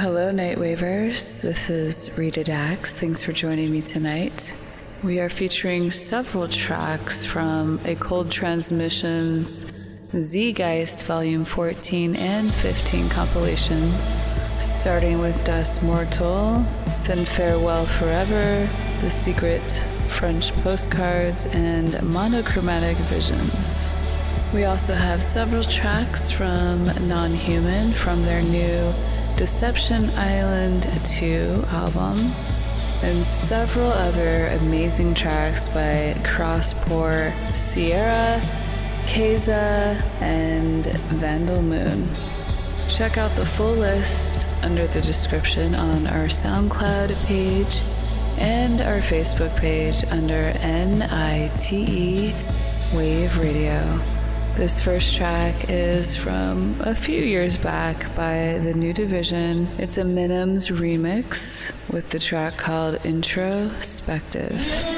Hello, Nightwavers. This is Rita Dax. Thanks for joining me tonight. We are featuring several tracks from a Cold Transmissions Zeitgeist Volume 14 and 15 compilations, starting with Das Mortal, then Farewell Forever, The Secret, French Postcards, and Monochromatic Visions. We also have several tracks from Non Human from their new Deception Island 2 album, and several other amazing tracks by Crosspour Sierra, Keza, and Vandal Moon. Check out the full list under the description on our SoundCloud page and our Facebook page under NITE Wave Radio. This first track is from a few years back by the New Division. It's a Minims remix with the track called Introspective.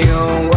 the only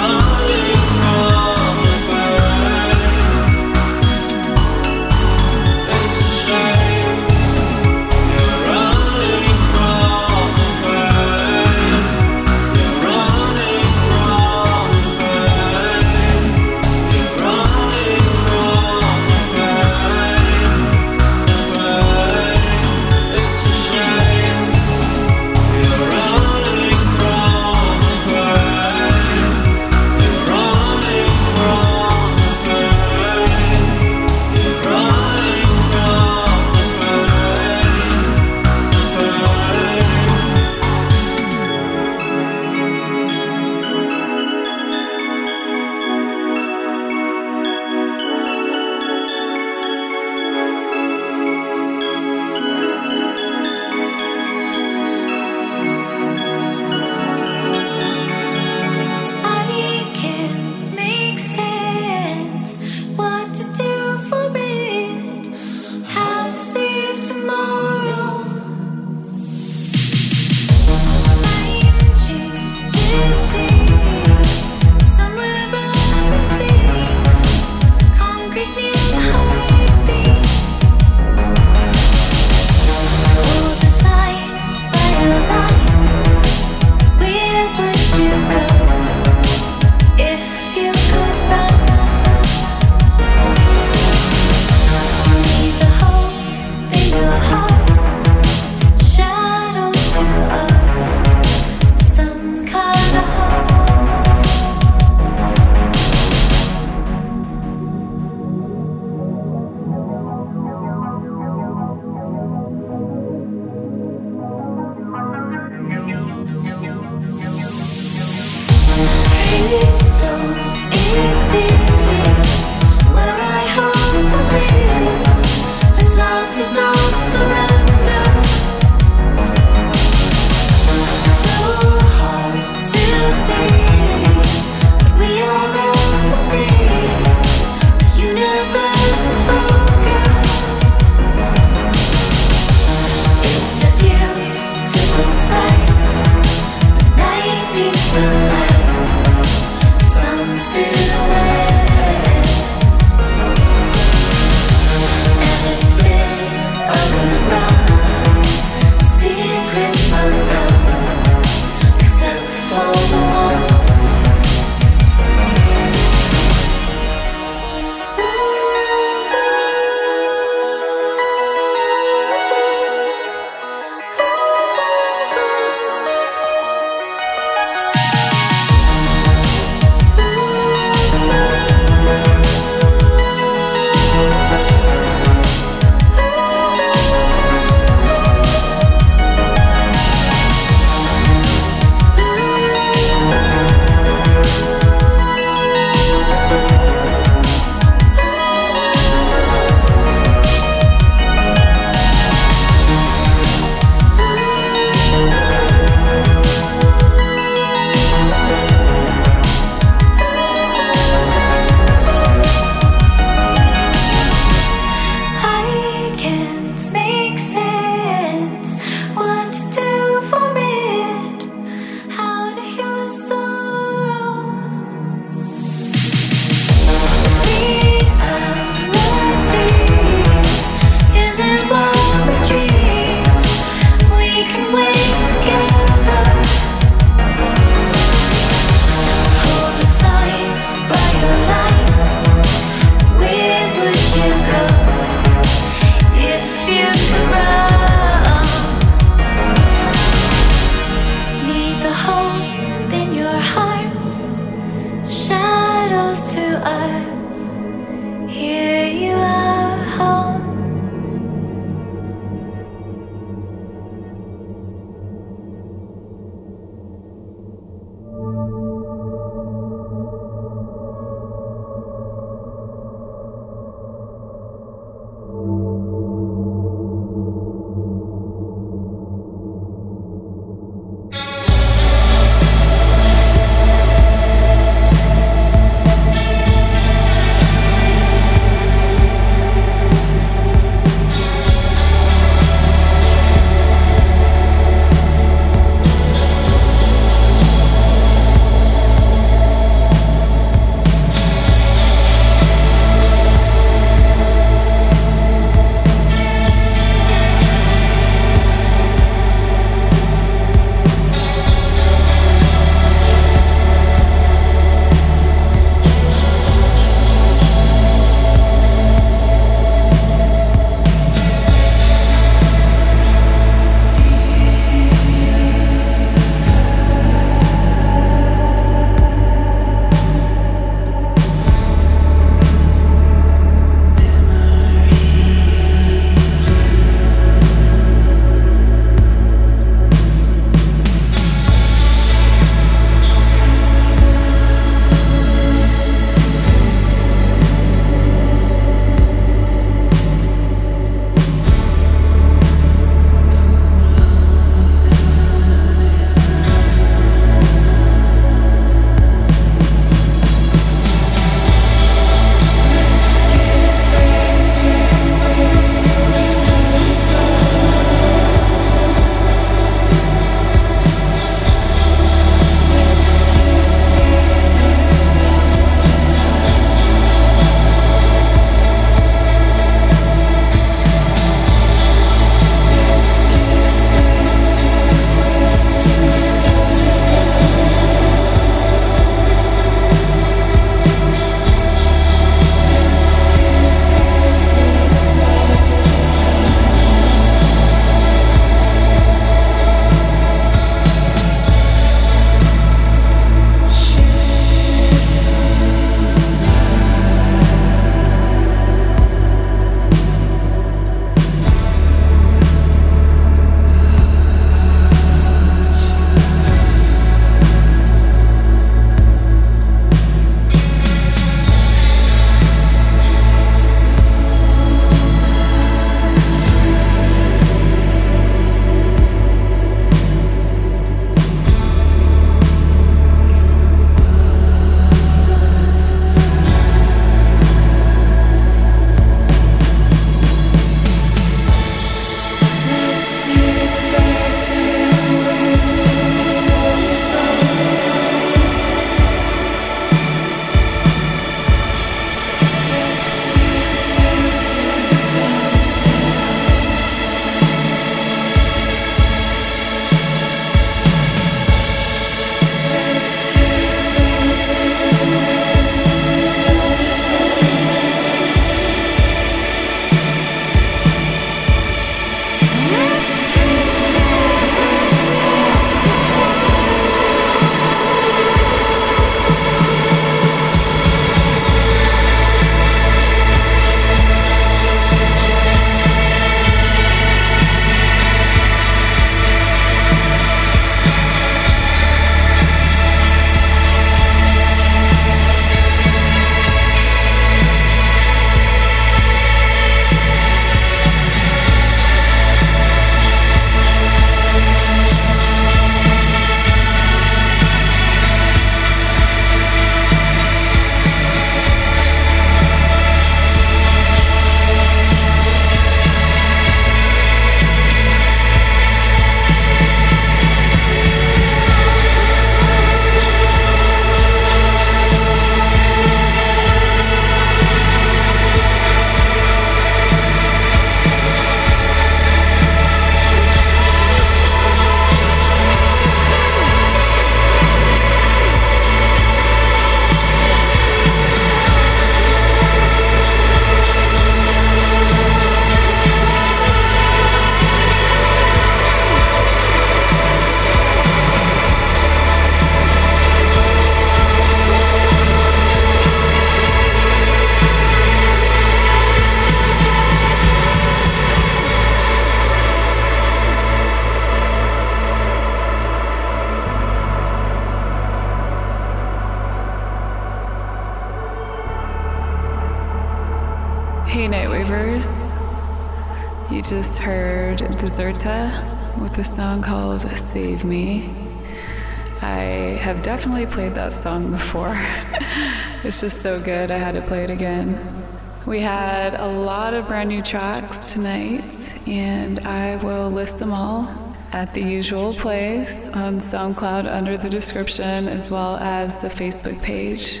definitely played that song before. it's just so good, I had to play it again. We had a lot of brand new tracks tonight, and I will list them all at the usual place on SoundCloud under the description, as well as the Facebook page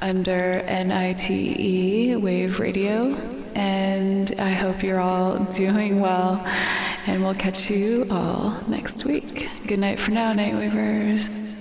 under NITE Wave Radio. And I hope you're all doing well, and we'll catch you all next week. Good night for now, Night Wavers.